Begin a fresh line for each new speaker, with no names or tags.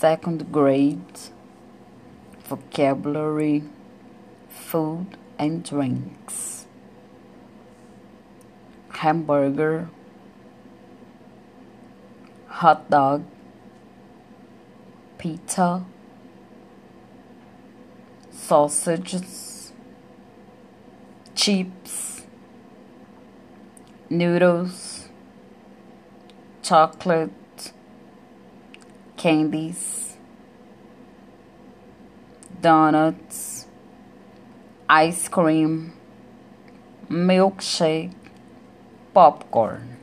second grade vocabulary, food and drinks, hamburger, hot dog, pizza, sausages, chips, noodles, chocolate, candies, donuts, ice cream, milkshake, popcorn.